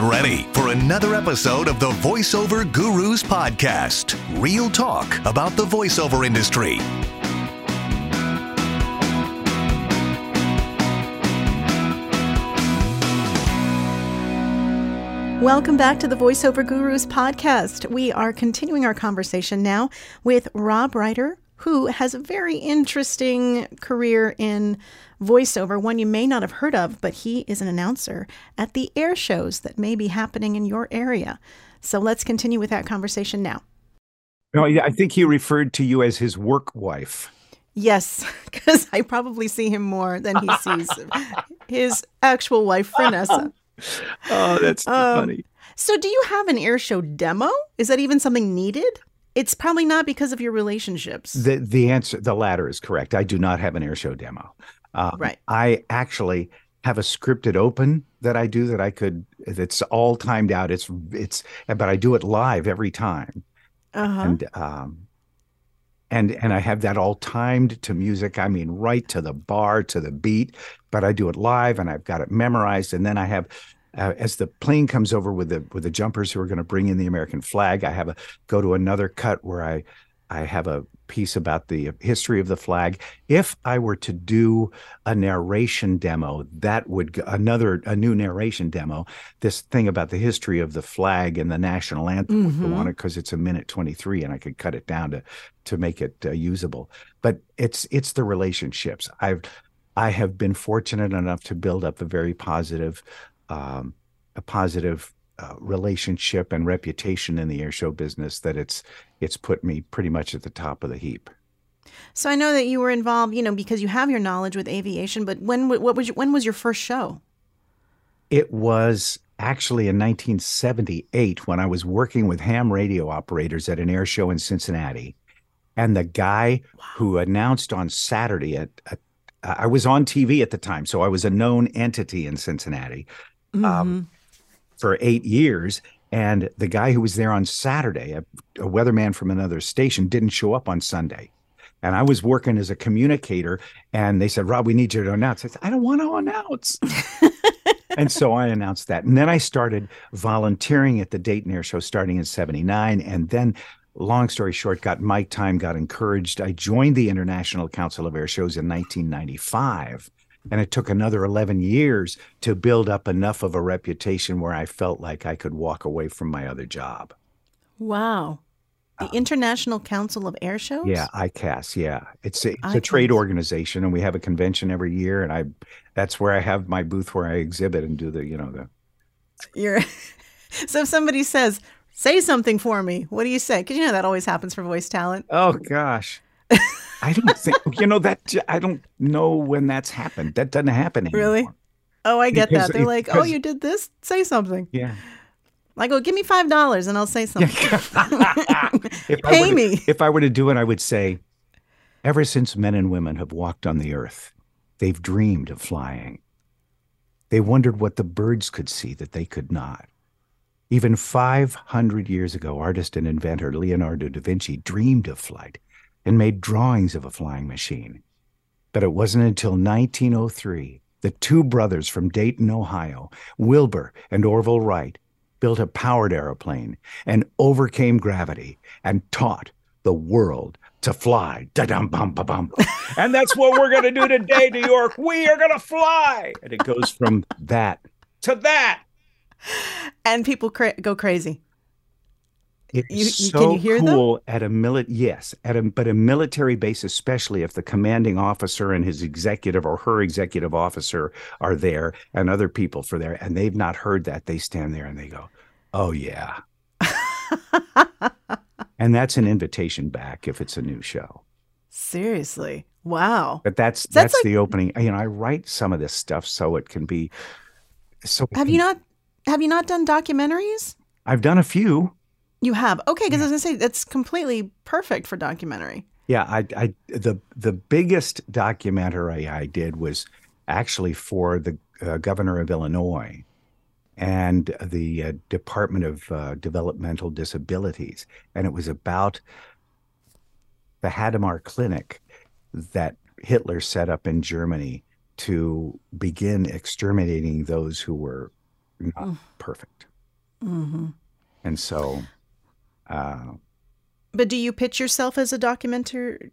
Get ready for another episode of the VoiceOver Gurus podcast. Real talk about the voiceover industry. Welcome back to the VoiceOver Gurus podcast. We are continuing our conversation now with Rob Reider, who has a very interesting career in voiceover, one you may not have heard of, but he is an announcer at the air shows that may be happening in your area. So let's continue with that conversation now. No, I think he referred to you as his work wife. Yes, because I probably see him more than he sees his actual wife, Vanessa. oh, that's um, funny. So, do you have an air show demo? Is that even something needed? It's probably not because of your relationships. The the answer, the latter, is correct. I do not have an air show demo. Um, right. I actually have a scripted open that I do that I could. That's all timed out. It's it's, but I do it live every time. Uh-huh. And um, and and I have that all timed to music. I mean, right to the bar, to the beat. But I do it live, and I've got it memorized. And then I have, uh, as the plane comes over with the with the jumpers who are going to bring in the American flag, I have a go to another cut where I I have a piece about the history of the flag. If I were to do a narration demo, that would another a new narration demo. This thing about the history of the flag and the national anthem mm-hmm. would go on it because it's a minute twenty three, and I could cut it down to to make it uh, usable. But it's it's the relationships. I've I have been fortunate enough to build up a very positive, um, a positive uh, relationship and reputation in the airshow business that it's it's put me pretty much at the top of the heap. So I know that you were involved, you know, because you have your knowledge with aviation. But when what was your, when was your first show? It was actually in 1978 when I was working with ham radio operators at an air show in Cincinnati, and the guy wow. who announced on Saturday at, at I was on TV at the time, so I was a known entity in Cincinnati. Um, mm-hmm. Um, for eight years. And the guy who was there on Saturday, a, a weatherman from another station, didn't show up on Sunday. And I was working as a communicator, and they said, Rob, we need you to announce. I said, I don't want to announce. and so I announced that. And then I started volunteering at the Dayton Air Show starting in 79. And then, long story short, got mic time, got encouraged. I joined the International Council of Air Shows in 1995. And it took another 11 years to build up enough of a reputation where I felt like I could walk away from my other job. Wow. The um, International Council of Air Shows? Yeah, ICAS. Yeah. It's a, it's a trade organization and we have a convention every year. And I, that's where I have my booth where I exhibit and do the, you know, the. You're, so if somebody says, say something for me, what do you say? Because you know that always happens for voice talent. Oh, gosh. I don't think you know that. I don't know when that's happened. That doesn't happen anymore. Really? Oh, I get because, that. They're like, "Oh, you did this? Say something." Yeah. I go, "Give me five dollars, and I'll say something." if Pay to, me. If I were to do it, I would say, "Ever since men and women have walked on the earth, they've dreamed of flying. They wondered what the birds could see that they could not." Even 500 years ago, artist and inventor Leonardo da Vinci dreamed of flight and made drawings of a flying machine. But it wasn't until 1903 that two brothers from Dayton, Ohio, Wilbur and Orville Wright, built a powered aeroplane and overcame gravity and taught the world to fly. Da-dum-bum-ba-bum. and that's what we're going to do today, New York. We are going to fly. And it goes from that to that. And people cra- go crazy. It's you, so can you hear cool them? at a mili- yes, at a but a military base, especially if the commanding officer and his executive or her executive officer are there and other people for there, and they've not heard that, they stand there and they go, "Oh yeah," and that's an invitation back if it's a new show. Seriously, wow! But that's that's, that's like... the opening. You know, I write some of this stuff so it can be. So have you not have you not done documentaries? I've done a few. You have okay, because yeah. I was gonna say that's completely perfect for documentary. Yeah, I, I the the biggest documentary I did was actually for the uh, governor of Illinois and the uh, Department of uh, Developmental Disabilities, and it was about the Hadamar Clinic that Hitler set up in Germany to begin exterminating those who were not mm. perfect. Mm-hmm. And so, uh, But do you pitch yourself as a documentary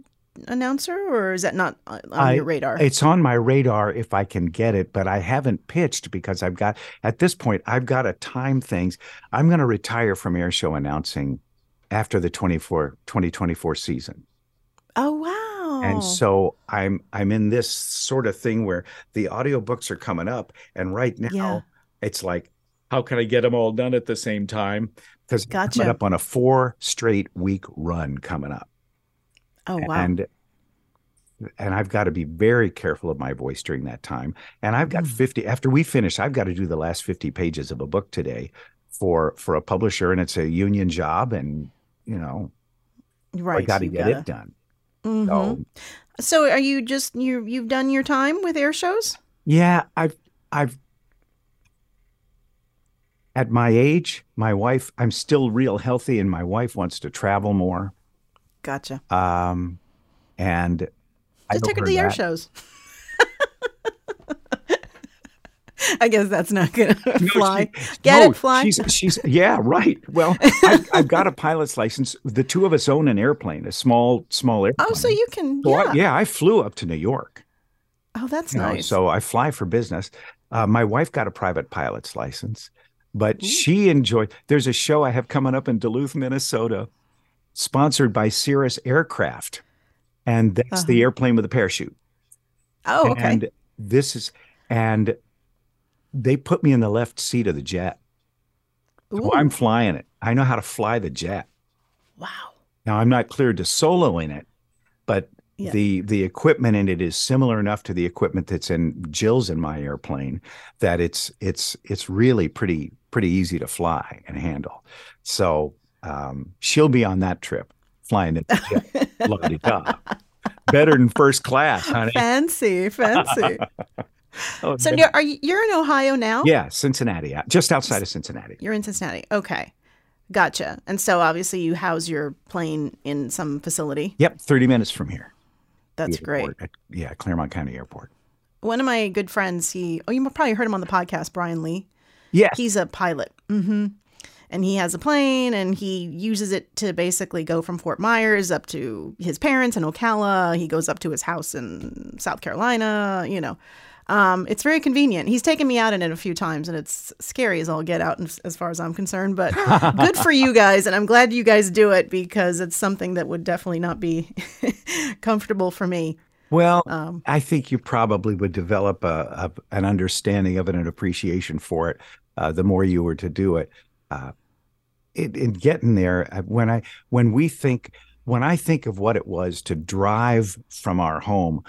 announcer, or is that not on I- your radar? It's on my radar if I can get it, but I haven't pitched because I've got at this point I've got to time things. I'm going to retire from air show announcing after the 24 2024 season. oh wow! And so I'm I'm in this sort of thing where the audiobooks are coming up and right now Yeah. it's like how can I get them all done at the same time? Because I'm coming up on a four straight week run coming up. oh wow! and and I've got to be very careful of my voice during that time. And I've got Mm. 50 after we finish, I've got to do the last 50 pages of a book today for for a publisher and it's a union job and you know, right. I got to get gotta- it done. Mhm. So, So are you just you you've done your time with air shows? yeah, I've I've at my age, my wife, I'm still real healthy and my wife wants to travel more. Gotcha. Um and I Just owe take her to the air shows. I guess that's not gonna No, fly. she- Get no, it, fly. She's, she's, yeah, right. Well, I've, I've got a pilot's license. The two of us own an airplane, a small, small airplane. oh, so you can So I- yeah. yeah, I flew up to New York. Oh, that's you know, nice. so I fly for business. Uh, my wife got a private pilot's license, but she enjoyed. There's a show I have coming up in Duluth, Minnesota, sponsored by Cirrus Aircraft, and that's the uh-huh. airplane with a parachute. oh, okay. And this is, and they put me in the left seat of the jet. So I'm flying it. I know how to fly the jet. wow. Now I'm not cleared to solo in it, but Yeah. the the equipment in it is similar enough to the equipment that's in Jill's in my airplane that it's it's it's really pretty pretty easy to fly and handle. So um, she'll be on that trip flying the jet. La-di-da. Better than first class, honey. Fancy, fancy. Oh, so you're, are you, you're in Ohio now? yeah, Cincinnati, uh, just outside of Cincinnati. You're in Cincinnati. Okay. Gotcha. And so obviously you house your plane in some facility. Yep, 30 minutes from here. That's great. at- yeah, Clermont County Airport. One of my good friends, he oh you probably heard him on the podcast, Brian Lee. Yes. He's a pilot. hmm And he has a plane and he uses it to basically go from Fort Myers up to his parents in Ocala. He goes up to his house in South Carolina, you know. Um, it's very convenient. He's taken me out in it a few times and it's scary as all get out as far as I'm concerned, but good for you guys. And I'm glad you guys do it because it's something that would definitely not be comfortable for me. Well, Um, I think you probably would develop a, a an understanding of it and an appreciation for it uh, the more you were to do it. Uh, it in getting there, uh, when I when we think when I think of what it was to drive from our home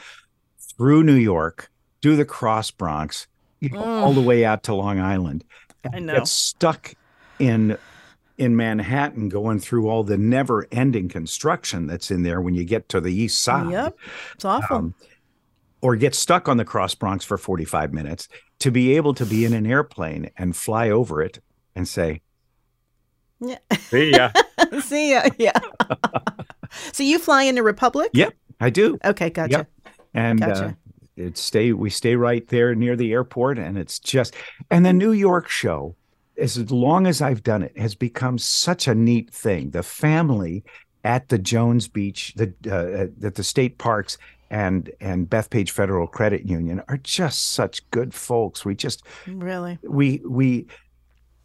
through New York, do the cross Bronx, you know, all the way out to Long Island, and I know. get stuck in in Manhattan, going through all the never-ending construction that's in there when you get to the east side Yep. It's awful. um, or get stuck on the cross Bronx for 45 minutes to be able to be in an airplane and fly over it and say, yeah. See ya. See ya. Yeah. so you fly into Republic? yep, I do. Okay, gotcha. Yep. And uh, it stay we stay right there near the airport and it's just and the New York show as long as I've done it has become such a neat thing. The family at the Jones Beach, the uh, at the state parks and and Bethpage Federal Credit Union are just such good folks. We just Really? we we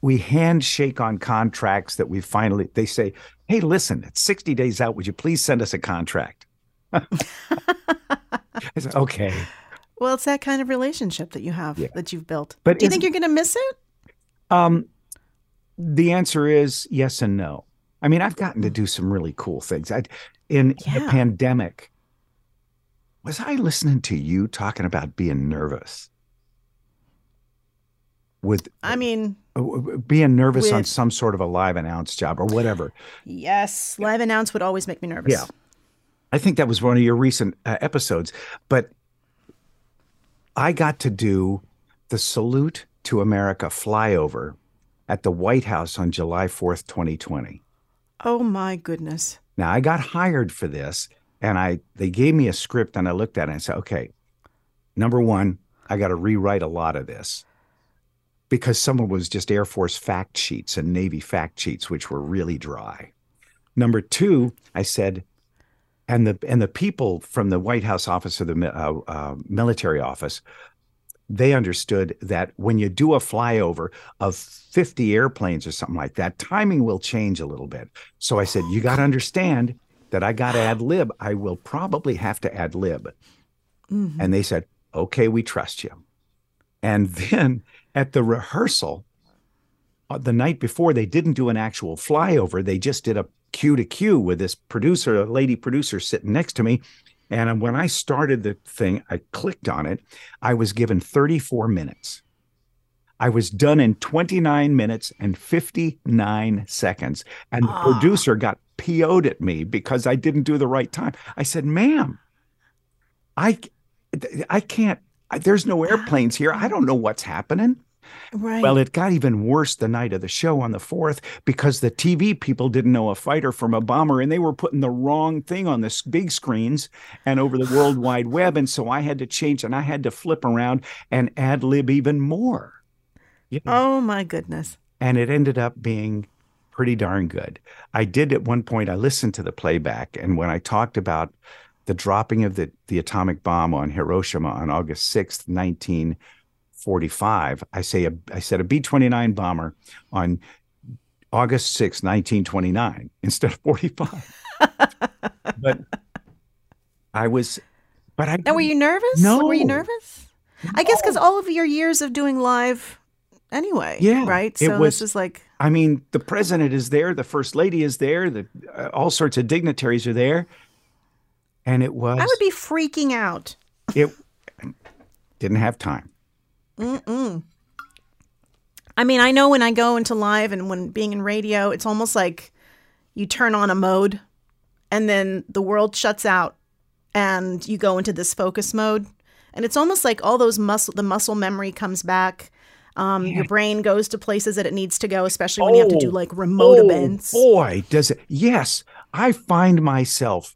we handshake on contracts that we finally they say hey listen it's 60 days out would you please send us a contract I said, okay Well, it's that kind of relationship that you have Yeah. that you've built. But do you think you're going to miss it? Um the answer is yes and no. I mean i've gotten to do some really cool things. I, in the pandemic was i listening to you talking about being nervous? With I mean, uh, being nervous on some sort of a live announce job or whatever. Yes, live announce would always make me nervous. Yeah. I think that was one of your recent uh, episodes, but I got to do the Salute to America flyover at the White House on July 4th, 2020. Oh my goodness. Now, I got hired for this and I they gave me a script and I looked at it and I said, "Okay, number 1, I got to rewrite a lot of this because someone was just Air Force fact sheets and Navy fact sheets, which were really dry. Number two, I said, and the and the people from the White House office or the uh, uh, military office, they understood that when you do a flyover of 50 airplanes or something like that, timing will change a little bit. So I said, you got to understand that I got to ad lib. I will probably have to ad lib. Mm-hmm. And they said, okay, we trust you. And then at the rehearsal, uh, the night before, they didn't do an actual flyover. They just did a cue to cue with this producer, a lady producer sitting next to me. And when I started the thing, I clicked on it. I was given 34 minutes. I was done in 29 minutes and 59 seconds. And the ah. producer got PO'd at me because I didn't do the right time. I said, ma'am, I, I can't, there's no airplanes here. I don't know what's happening. Right. Well, it got even worse the night of the show on the 4th because the TV people didn't know a fighter from a bomber and they were putting the wrong thing on the big screens and over the World Wide Web. And so I had to change and I had to flip around and ad lib even more. You know? Oh, my goodness. And it ended up being pretty darn good. I did at one point, I listened to the playback. And when I talked about the dropping of the, the atomic bomb on Hiroshima on August 6th, 19- 45. I say a, I said a B 29 bomber on August 6, 1929, instead of 45. but I was, but I. Now, were you nervous? No. Were you nervous? No. I guess because all of your years of doing live anyway. Yeah. Right. So it was, this is like. I mean, the president is there, the first lady is there, the uh, all sorts of dignitaries are there, and it was. I would be freaking out. It didn't have time. Mm-mm. I mean, I know when I go into live and when being in radio, it's almost like you turn on a mode and then the world shuts out and you go into this focus mode. And it's almost like all those muscle, the muscle memory comes back. Um, yeah. Your brain goes to places that it needs to go, especially when oh, you have to do oh, like remote oh, events. Boy, does it! Yes, I find myself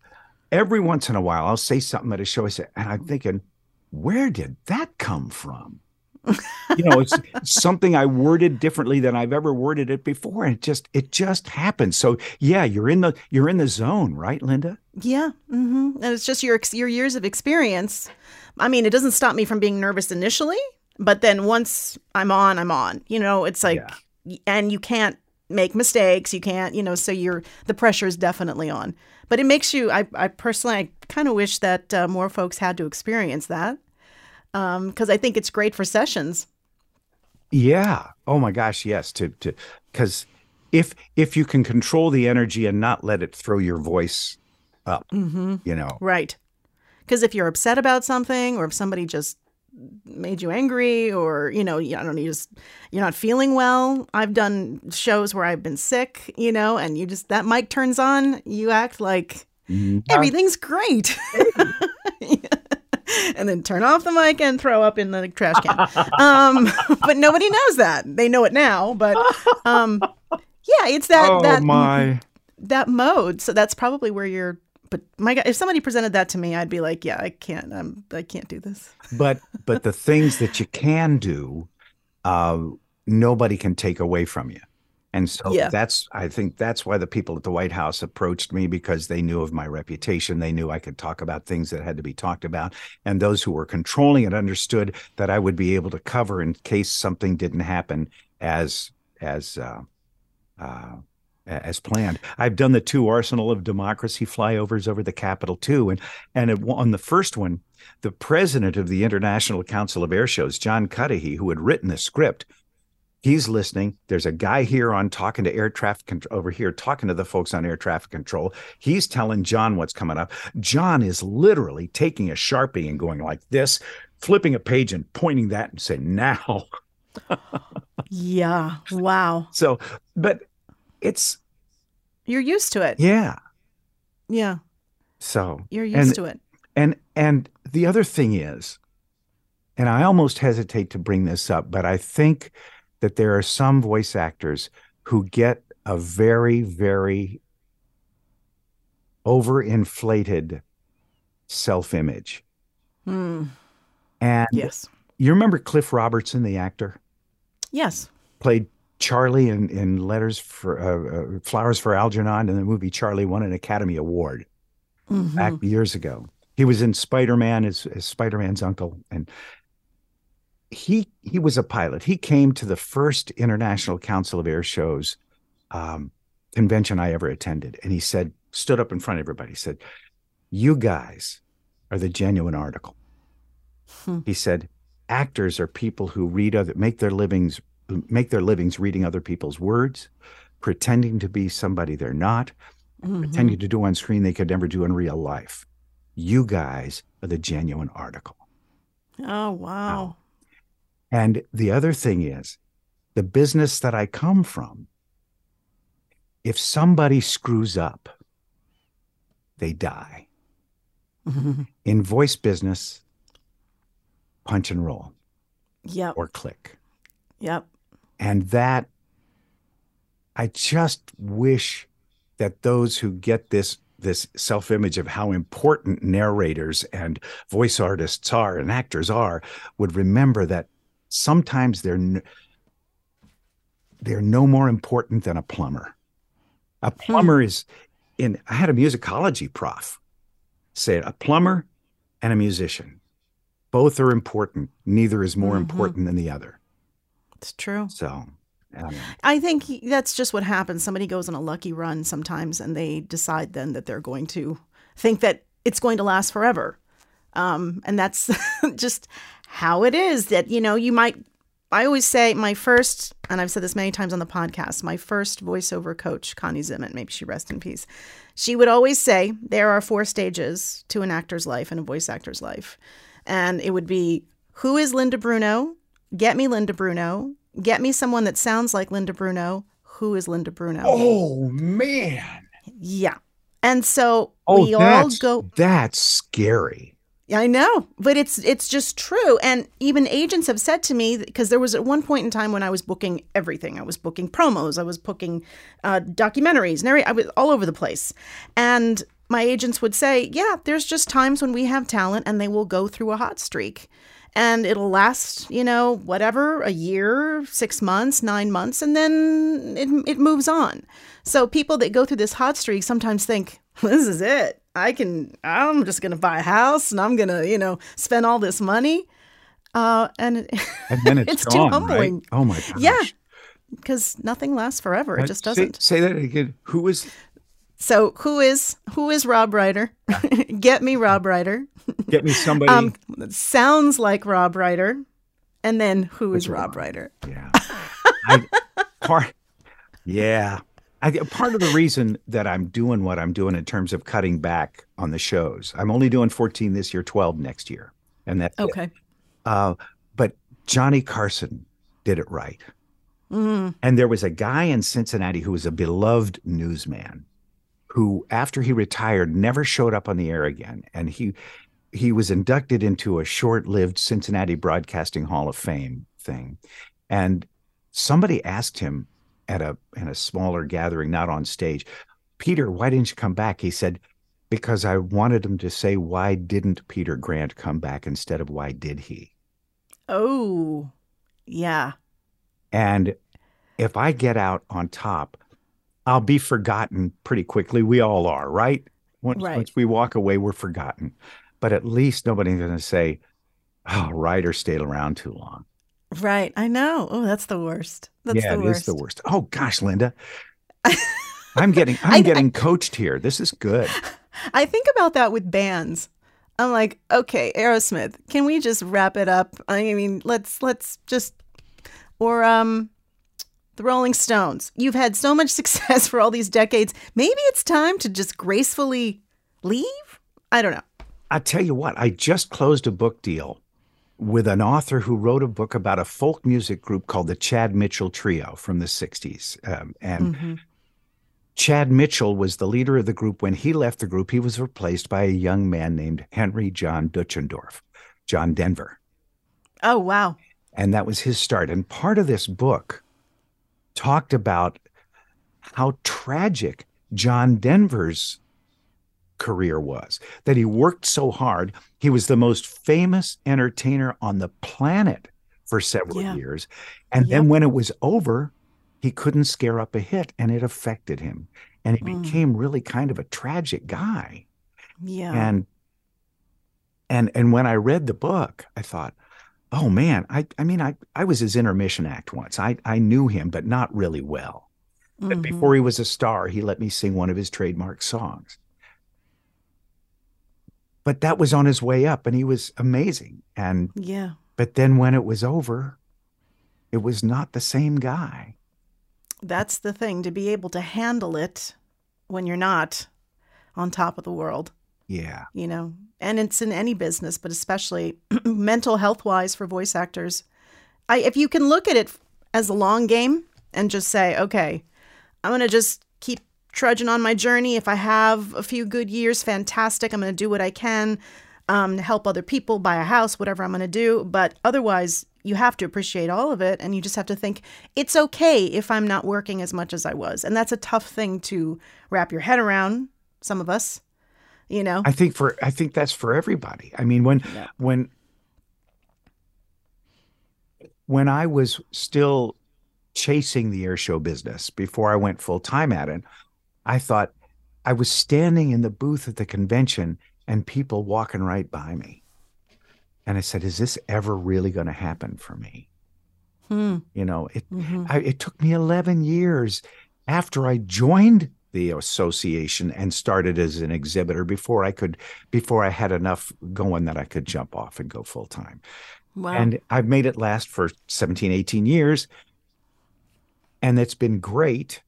every once in a while. I'll say something at a show, I say, and I'm thinking, where did that come from? You know, it's something I worded differently than I've ever worded it before, and it just it just happens. So yeah, you're in the you're in the zone, right, Linda? Yeah, mm-hmm. and it's just your your years of experience. I mean, it doesn't stop me from being nervous initially, but then once I'm on, I'm on. You know, it's like, yeah. and you can't make mistakes. You can't, you know, so you're the pressure is definitely on. But it makes you. I, I personally, I kind of wish that uh, more folks had to experience that because um, I think it's great for sessions. Yeah. Oh my gosh. Yes. To to because if if you can control the energy and not let it throw your voice up, mm-hmm. you know. Right. Because if you're upset about something, or if somebody just made you angry, or you know, I don't know, you just you're not feeling well. I've done shows where I've been sick, you know, and you just that mic turns on, you act like mm-hmm. everything's great. yeah. and then turn off the mic and throw up in the trash can. Um, but nobody knows that. They know it now, but um, yeah, it's that oh, that my. that mode. So that's probably where you're. But my God, if somebody presented that to me, I'd be like, yeah, I can't. I'm, I can't do this. But but the things that you can do, uh, nobody can take away from you. And so yeah. that's, I think that's why the people at the White House approached me because they knew of my reputation. They knew I could talk about things that had to be talked about. And those who were controlling it understood that I would be able to cover in case something didn't happen as, as, uh, uh, as planned. I've done the two Arsenal of Democracy flyovers over the Capitol too, and and it, on the first one, the president of the International Council of Air Shows, John Cudahy, who had written the script, He's listening. There's a guy here on talking to air traffic control over here, talking to the folks on air traffic control. He's telling John what's coming up. John is literally taking a Sharpie and going like this, flipping a page and pointing that and saying, now. yeah. Wow. So, but it's. You're used to it. Yeah. Yeah. So you're used and, to it. And and the other thing is, and I almost hesitate to bring this up, but I think that there are some voice actors who get a very, very overinflated self image. Mm. And yes. You remember Cliff Robertson, the actor? Yes. Played Charlie in, in Letters for uh, uh, Flowers for Algernon in the movie Charlie won an Academy Award Mhm. back years ago. He was in Spider Man as, as Spider Man's uncle, and he he was a pilot. He came to the first International Council of Air Shows um, convention I ever attended, and he said, stood up in front of everybody, said, "You guys are the genuine article." Hmm. He said, "Actors are people who read other, make their livings, make their livings reading other people's words, pretending to be somebody they're not." Mhm. pretending to do on screen they could never do in real life. You guys are the genuine article. Oh, wow. And the other thing is, the business that I come from, if somebody screws up, they die. Mhm. In voice business, punch and roll Yep. or click. Yep. And that, I just wish that those who get this this self-image of how important narrators and voice artists are and actors are would remember that sometimes they're n- they're no more important than a plumber. A plumber is in I had a musicology prof say it, a plumber and a musician. Both are important. Neither is more Mhm. important than the other. It's true. So, um, I think that's just what happens. Somebody goes on a lucky run sometimes, and they decide then that they're going to think that it's going to last forever. Um, and that's just how it is. That you know, you might. I always say my first, and I've said this many times on the podcast. My first voiceover coach, Connie Zimmett, maybe she rest in peace. She would always say there are four stages to an actor's life and a voice actor's life, and it would be who is Linda Bruno? Get me Linda Bruno. Get me someone that sounds like Linda Bruno. Who is Linda Bruno? oh man! Yeah. And so Oh, we all go that's scary. I know, but it's it's just true. And even agents have said to me because there was at one point in time when I was booking everything. I was booking promos, I was booking uh, documentaries, narrate. I was all over the place. And my agents would say, "Yeah, there's just times when we have talent, and they will go through a hot streak." And it'll last, you know, whatever, a year, six months, nine months, and then it, it moves on. So people that go through this hot streak sometimes think, this is it. I can, I'm just going to buy a house and I'm going to, you know, spend all this money. Uh, and And then it's, It's too gone, humbling. Right? Oh my gosh! Yeah. because nothing lasts forever. It just doesn't. Say, that again. Who is? So who is, who is Rob Reider? Get me Rob Reider. Get me somebody. Um, that sounds like Rob Reider. And then who is Rob wrong? Reider? yeah. I, part. Yeah. I, part of the reason that I'm doing what I'm doing in terms of cutting back on the shows, I'm only doing 14 this year, 12 next year, and that's. Okay. Uh, but Johnny Carson did it right. Mm, And there was a guy in Cincinnati who was a beloved newsman who, after he retired, never showed up on the air again. And he he was inducted into a short-lived Cincinnati Broadcasting Hall of Fame thing. And somebody asked him at a in a smaller gathering, not on stage, Peter, why didn't you come back? He said, because I wanted him to say, why didn't Peter Grant come back instead of why did he? oh, yeah. And if I get out on top, I'll be forgotten pretty quickly. We all are, right? Once, Right. once we walk away, we're forgotten. But at least nobody's going to say, oh, Reider stayed around too long. Right. I know. Oh, that's the worst. That's yeah, the it worst. is the worst. Oh, gosh, Linda. I'm getting I'm I- getting coached here. This is good. I think about that with bands. I'm like, okay, Aerosmith, can we just wrap it up? I mean, let's let's just or um the Rolling Stones. You've had so much success for all these decades. Maybe it's time to just gracefully leave? I don't know. I tell you what, I just closed a book deal with an author who wrote a book about a folk music group called the Chad Mitchell Trio from the 60s. Um, and Mhm. Chad Mitchell was the leader of the group. When he left the group, he was replaced by a young man named Henry John Deutschendorf, John Denver. Oh, wow. And that was his start. And part of this book talked about how tragic John Denver's career was, that he worked so hard. He was the most famous entertainer on the planet for several Yeah. years. And then when it was over, he couldn't scare up a hit and it affected him. And he Mm. became really kind of a tragic guy. Yeah. And and and when I read the book, I thought, oh man, I I mean I I was his intermission act once. I I knew him, but not really well. But Mhm. before he was a star, he let me sing one of his trademark songs. But that was on his way up and he was amazing. And Yeah. but then when it was over, it was not the same guy. That's the thing to be able to handle it when you're not on top of the world, Yeah. you know. And it's in any business, but especially mental health wise for voice actors. I if you can look at it as a long game and just say, okay, I'm going to just keep trudging on my journey. If I have a few good years, fantastic. I'm going to do what I can um, to help other people buy a house, whatever I'm going to do. But otherwise, you have to appreciate all of it. And you just have to think it's okay if I'm not working as much as I was. And that's a tough thing to wrap your head around, some of us, you know? I think for I think that's for everybody. I mean, when Yeah. when when I was still chasing the air show business before I went full time at it, I thought I was standing in the booth at the convention and people walking right by me. And I said, is this ever really going to happen for me? Hmm. You know, it Mhm. I, it took me 11 years after I joined the association and started as an exhibitor before I could before I had enough going that I could jump off and go full time. Wow. And I've made it last for 17 18 years and it's been great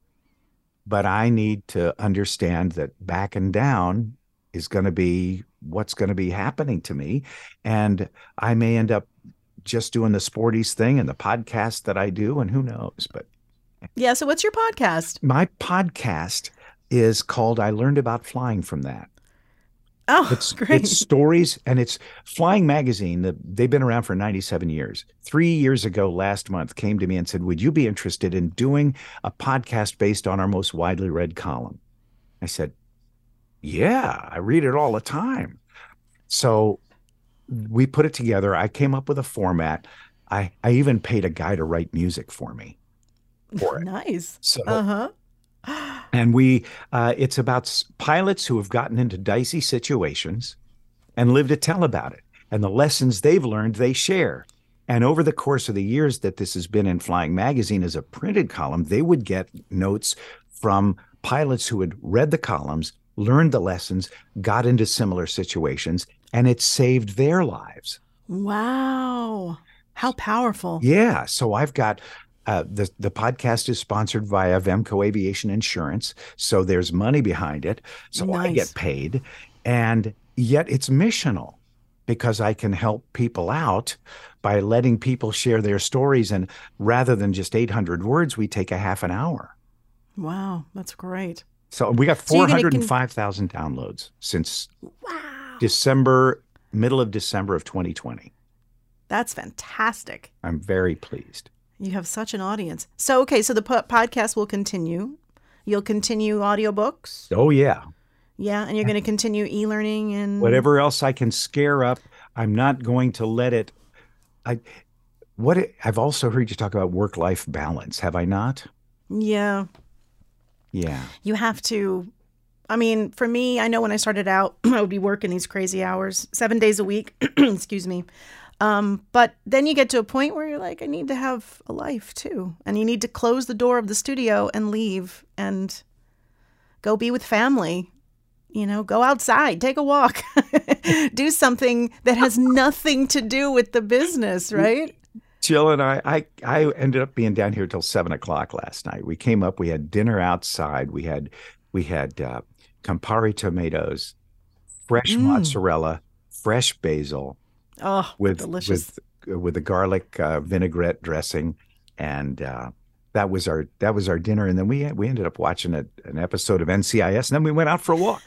but I need to understand that backing down is going to be what's going to be happening to me and I may end up just doing the Sporty's thing and the podcast that I do and who knows but yeah. So, what's your podcast? my podcast is called I learned about flying from that. Oh, It's great. it's stories and it's Flying Magazine. The, they've been around for 97 years. 3 years ago last month came to me and said, "Would you be interested in doing a podcast based on our most widely read column?" I said, "Yeah, I read it all the time." So we put it together. I came up with a format. I I even paid a guy to write music for me. For it. nice. So Uh huh. And we uh, it's about pilots who have gotten into dicey situations and live to tell about it and the lessons they've learned they share and over the course of the years that this has been in flying magazine as a printed column they would get notes from pilots who had read the columns learned the lessons got into similar situations and it saved their lives Wow. How powerful. yeah. So I've got uh, the the podcast is sponsored via Avemco Aviation Insurance, so there's money behind it. So I get paid, and yet it's missional because I can help people out by letting people share their stories, and rather than just 800 words, we take a half an hour. Wow. That's great. So we got So con- 405,000 downloads since Wow. December, middle of December of 2020. That's fantastic. I'm very pleased. You have such an audience. So, okay. So the po- podcast will continue. You'll continue audiobooks. Oh yeah, Yeah. And you're going to continue e learning and whatever else I can scare up, I'm not going to let it. I what it, I've also heard you talk about work life balance, have I not? Yeah. Yeah, You have to. I mean, for me, I know when I started out, I would be working these crazy hours, seven days a week. excuse me. Um, but then you get to a point where you're like, I need to have a life too. And you need to close the door of the studio and leave and go be with family. You know, go outside, take a walk, do something that has nothing to do with the business, right? Jill and I, I, I ended up being down here till seven o'clock last night. We came up, we had dinner outside. We had, we had uh, Campari tomatoes, fresh Mm. mozzarella, fresh basil Oh, with delicious. with with the garlic uh, vinaigrette dressing, and uh, that was our that was our dinner. And then we we ended up watching a, an episode of NCIS, and then we went out for a walk.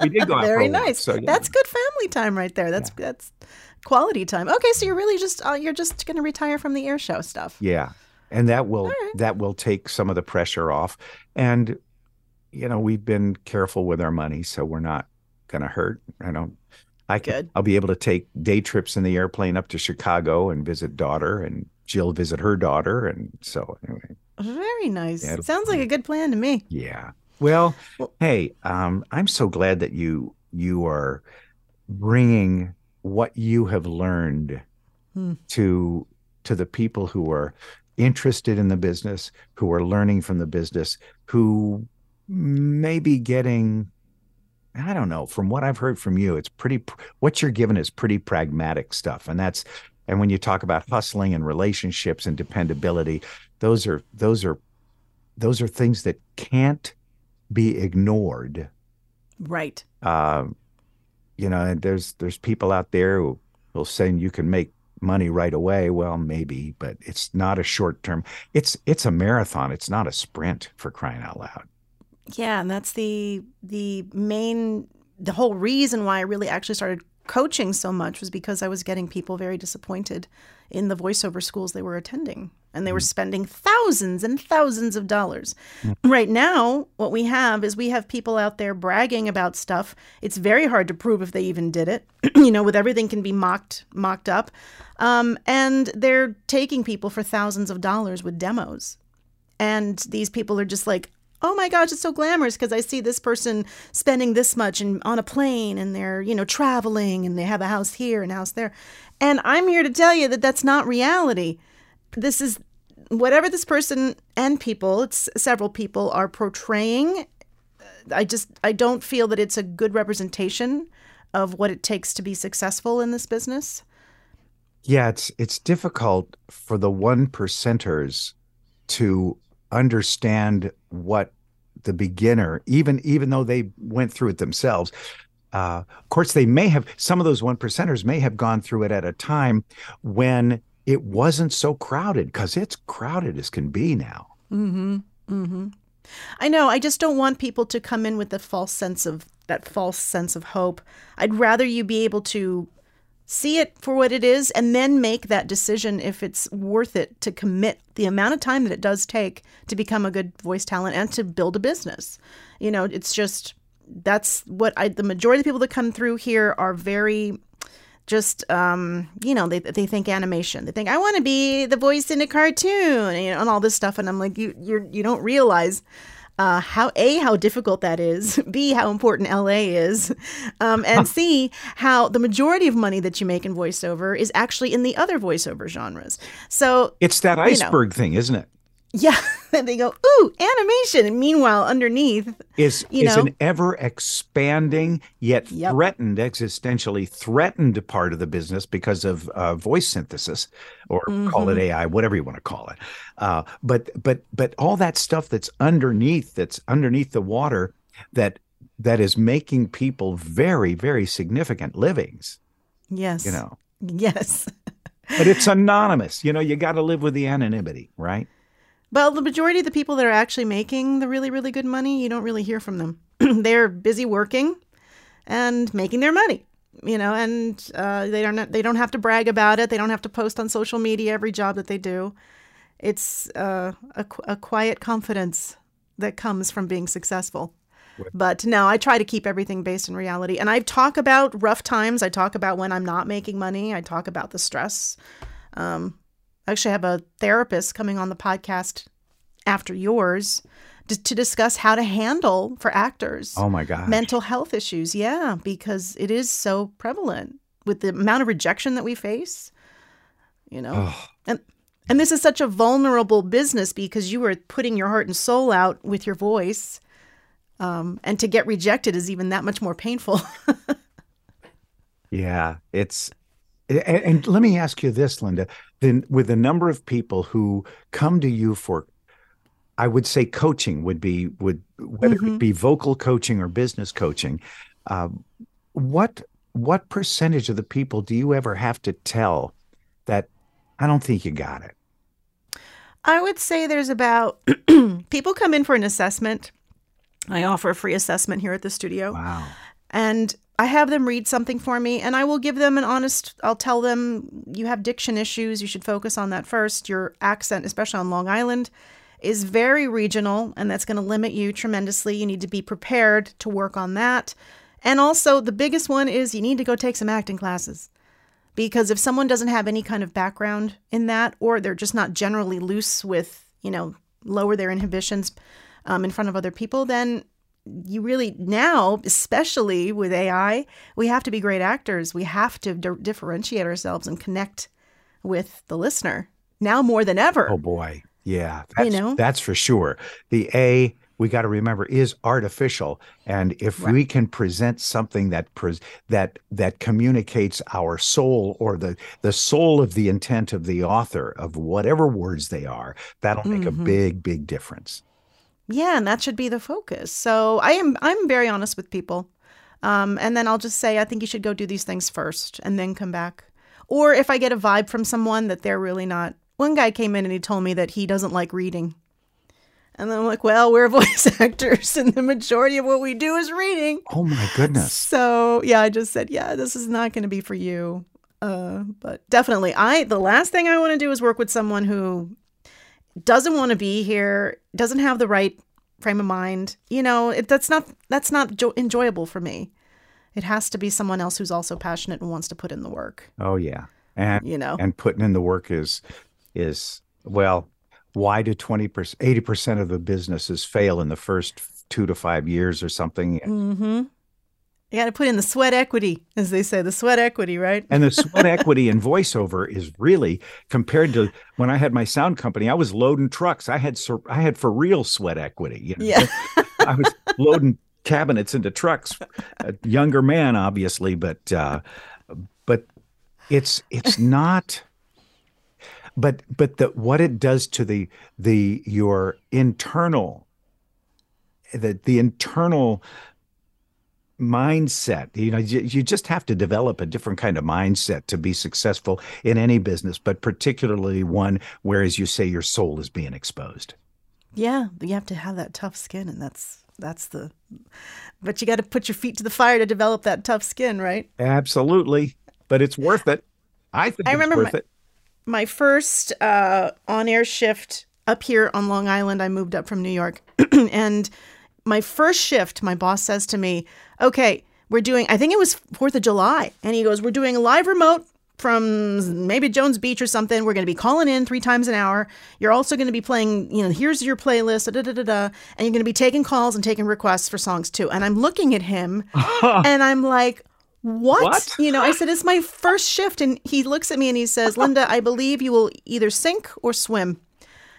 we did go out for Very a walk, Very nice. So yeah. That's good family time right there. That's that's quality time. Okay, so you're really just uh, you're just going to retire from the air show stuff. Yeah. And that will right. that will take some of the pressure off. And you know, we've been careful with our money, so we're not gonna hurt. I don't I can, Good. I'll be able to take day trips in the airplane up to Chicago and visit daughter, and Jill visit her daughter, and so anyway, Very nice. Yeah, Sounds like a good plan to me. yeah. Well, Well- hey, um, I'm so glad that you you are bringing what you have learned Hmm. to to the people who are interested in the business, who are learning from the business, who may be getting I don't know, from what I've heard from you, it's pretty what you're given is pretty pragmatic stuff. And that's and when you talk about hustling and relationships and dependability, those are those are those are things that can't be ignored Right. um, you know, and there's there's people out there who will say you can make money right away. Well, maybe, but it's not a short term. It's it's a marathon. It's not a sprint for crying out loud. Yeah, and that's the the main the whole reason why I really actually started coaching so much was because I was getting people very disappointed in the voiceover schools they were attending and they were spending thousands and thousands of dollars. Right now, what we have is we have people out there bragging about stuff. It's very hard to prove if they even did it. you know, with everything can be mocked mocked up. Um, and they're taking people for thousands of dollars with demos and these people are just like oh my gosh it's so glamorous because i see this person spending this much and on a plane and they're you know traveling and they have a house here and a house there. And i'm here to tell you that that's not reality. This is whatever this person and people it's several people are portraying i just i don't feel that it's a good representation of what it takes to be successful in this business. Yeah, it's it's difficult for the one percenters to understand what the beginner, even even though they went through it themselves. Uh, of course, they may have some of those one percenters may have gone through it at a time when it wasn't so crowded because it's crowded as can be now. Mm-hmm. Mm-hmm. I know. I just don't want people to come in with a false sense of that false sense of hope. I'd rather you be able to see it for what it is and then make that decision if it's worth it to commit the amount of time that it does take to become a good voice talent and to build a business. You know, it's just that's what I the majority of the people that come through here are very just um, you know they, they think animation they think i want to be the voice in a cartoon and, you know, and all this stuff and i'm like you you're, you don't realize uh, how a how difficult that is b how important la is um, and c how the majority of money that you make in voiceover is actually in the other voiceover genres so It's that know. iceberg thing, isn't it? Yeah and they go ooh animation and meanwhile underneath Is You is know? an ever expanding yet Yep. threatened, existentially threatened part of the business because of uh, voice synthesis, or call Mm-hmm. it AI, whatever you want to call it. Uh, but but but all that stuff that's underneath, that's underneath the water, that that is making people very very significant livings. yes You know, yes but it's anonymous. You know, you got to live with the anonymity, right? Well, the majority of the people that are actually making the really, really good money, you don't really hear from them. They're busy working and making their money, you know, and uh, they don't they don't have to brag about it. They don't have to post on social media every job that they do. It's uh, a, a quiet confidence that comes from being successful. But no, I try to keep everything based in reality. And I talk about rough times. I talk about when I'm not making money. I talk about the stress. Um, actually have a therapist coming on the podcast after yours to, to discuss how to handle for actors Oh my God. mental health issues. Yeah, because it is so prevalent with the amount of rejection that we face. You know, Oh. and and this is such a vulnerable business because you are putting your heart and soul out with your voice. Um, and to get rejected is even that much more painful. Yeah, it's and, and let me ask you this, Linda. Then with the number of people who come to you for I would say coaching would be would whether Mhm. it be vocal coaching or business coaching. Uh, what what percentage of the people do you ever have to tell that I don't think you got it? I would say there's about people come in for an assessment. I offer a free assessment here at the studio. Wow. and I have them read something for me, and I will give them an honest. I'll tell them you have diction issues. You should focus on that first. Your accent, especially on Long Island, is very regional, and that's going to limit you tremendously. You need to be prepared to work on that. And also, the biggest one is you need to go take some acting classes. Because if someone doesn't have any kind of background in that, or they're just not generally loose with, you know, lower their inhibitions um, in front of other people, then you really now, especially with AI, we have to be great actors. We have to di- differentiate ourselves and connect with the listener now more than ever. Oh boy, yeah, that's, know? that's for sure. The A we got to remember is artificial, and if Right. we can present something that pres that that communicates our soul or the the soul of the intent of the author of whatever words they are, that'll make a Mhm. big big difference. Yeah, and that should be the focus. So I am I'm very honest with people. Um, and then I'll just say I think you should go do these things first and then come back. Or if I get a vibe from someone that they're really not. One guy came in and he told me that he doesn't like reading. And then I'm like, well, we're voice actors and the majority of what we do is reading. Oh my goodness. So yeah, I just said, yeah, this is not going to be for you. Uh, but definitely, I the last thing I want to do is work with someone who doesn't want to be here, doesn't have the right frame of mind. You know, it, that's not that's not jo- enjoyable for me. It has to be someone else who's also passionate and wants to put in the work. Oh yeah. And You know, and putting in the work is is well why do 20% 80% of the businesses fail in the first 2 to 5 years or something mm-hmm. You got to put in the sweat equity, as they say, the sweat equity, right? and the sweat equity in voiceover is really compared to when I had my sound company I was loading trucks I had I had for real sweat equity you know? Yeah. I was loading cabinets into trucks a younger man obviously but uh but it's it's not but but the what it does to the the your internal the the internal mindset you know you, you just have to develop a different kind of mindset to be successful in any business but particularly one where as you say your soul is being exposed Yeah, you have to have that tough skin, and that's that's the. But you got to put your feet to the fire to develop that tough skin, right? absolutely but it's worth it i think I it's remember worth my- it My first uh, on-air shift up here on Long Island, I moved up from New York, and my first shift, my boss says to me, "Okay, we're doing. I think it was Fourth of July, and he goes, "We're doing a live remote." From maybe Jones Beach or something. We're going to be calling in three times an hour. You're also going to be playing, you know, here's your playlist, da, da, da, da, and you're going to be taking calls and taking requests for songs too. And I'm looking at him and I'm like, what? What? You know, I said, it's my first shift. And he looks at me and he says, Linda, I believe you will either sink or swim.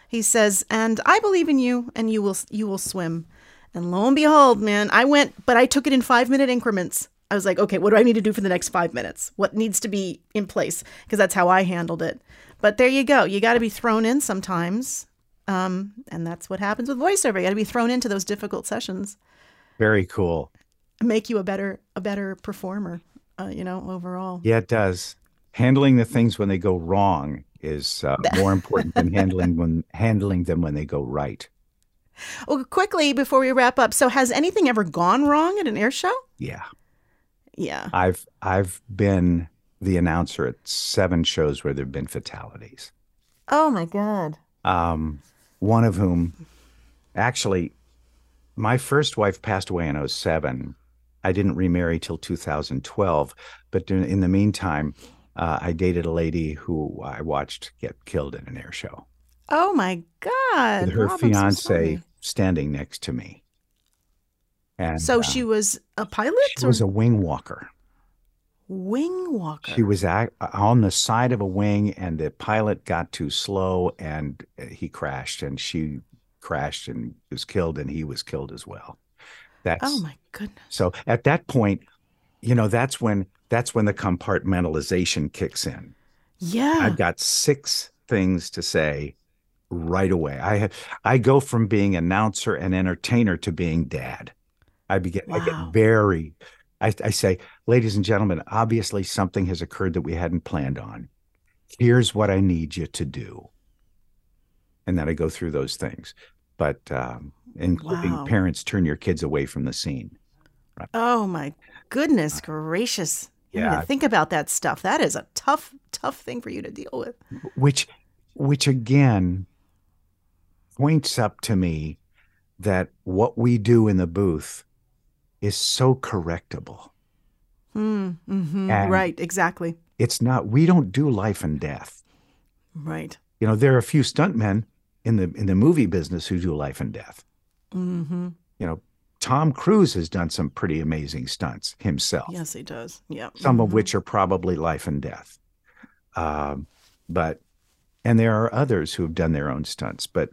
He says, and I believe in you and you will you will swim. And lo and behold, man, I went, but I took it in five minute increments. I was like, okay, what do I need to do for the next five minutes? What needs to be in place? Because that's how I handled it. But there you go. You got to be thrown in sometimes. Um, and that's what happens with voiceover. You got to be thrown into those difficult sessions very cool make you a better a better performer uh, you know overall Yeah, it does. Handling the things when they go wrong is uh, more important than handling when handling them when they go right. Well quickly before we wrap up so has anything ever gone wrong at an air show Yeah, yeah I've I've been the announcer at seven shows where there've been fatalities. oh my god Um, one of whom, actually, my first wife passed away in 07. I didn't remarry till 2012, but in in the meantime, uh, I dated a lady who I watched get killed in an air show. oh my god her Rob, I'm so fiance sorry. Standing next to me. And so uh, she was a pilot she or was a wing walker. wing walker She was ac on the side of a wing, and the pilot got too slow, and uh, he crashed, and she crashed and was killed, and he was killed as well. That's oh my goodness so. At that point, you know, that's when that's when the compartmentalization kicks in. yeah I've got six things to say right away. I have I go from being announcer and entertainer to being dad. I begin I get very I, I say, ladies and gentlemen, obviously something has occurred that we hadn't planned on. Here's what I need you to do. And then I go through those things. But um, including Wow. parents turn your kids away from the scene. oh my goodness gracious you need Yeah. think about that stuff that is a tough tough thing for you to deal with which which again points up to me that what we do in the booth is so correctable. Mm, hmm Right, exactly. It's not, we don't do life and death. Right. You know, there are a few stuntmen in the in the movie business who do life and death. hmm You know, Tom Cruise has done some pretty amazing stunts himself. Yes, he does. Yeah. some of Mhm. which are probably life and death. Um, but, and there are others who have done their own stunts, but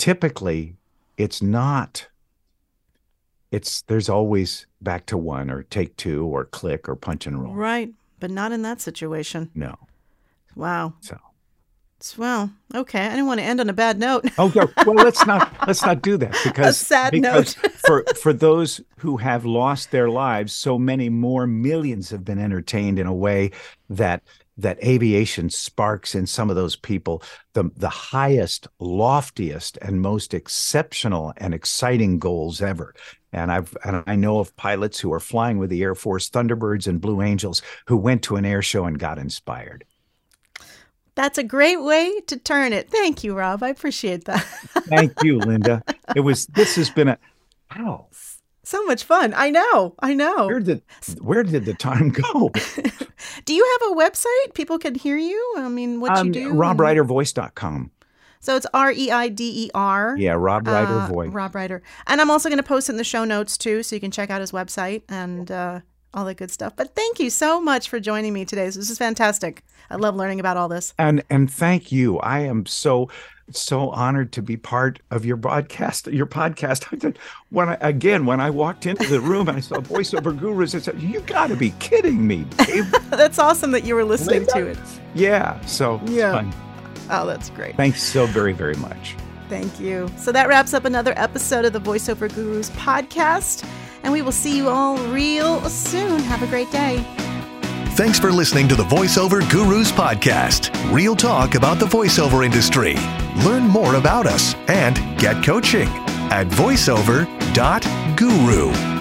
typically it's not, it's, there's always back to one or take two or click or punch and roll. Right. But not in that situation. No. Wow. So, It's- Well, okay. I didn't want to end on a bad note. oh, yeah, well, let's not, let's not do that because, sad because note. for, for those who have lost their lives, so many more millions have been entertained in a way that that aviation sparks in some of those people the the highest loftiest and most exceptional and exciting goals ever and i've and i know of pilots who are flying with the air force thunderbirds and blue angels who went to an air show and got inspired That's a great way to turn it. Thank you, Rob. I appreciate that. thank you linda it was this has been a wow so much fun. I know. I know. where did where did the time go Do you have a website? People can hear you. I mean, what you um, do? and- robreidervoice.com So it's R E I D E R. yeah rob Reider Uh, voice Rob Reider. And I'm also going to post it in the show notes too, so you can check out his website and uh, all that good stuff. But thank you so much for joining me today. This is fantastic. I love learning about all this. and and thank you i am so so honored to be part of your broadcast your podcast I did, when I, again when i walked into the room and i saw voiceover gurus i said you got to be kidding me Dave. That's awesome that you were listening to it. yeah so it's Yeah. fun. Oh, that's great. thanks so very very much Thank you. So that wraps up another episode of the Voiceover Gurus podcast. And we will see you all real soon. Have a great day. Thanks for listening to the VoiceOver Gurus podcast. Real talk about the voiceover industry. Learn more about us and get coaching at voiceover.guru.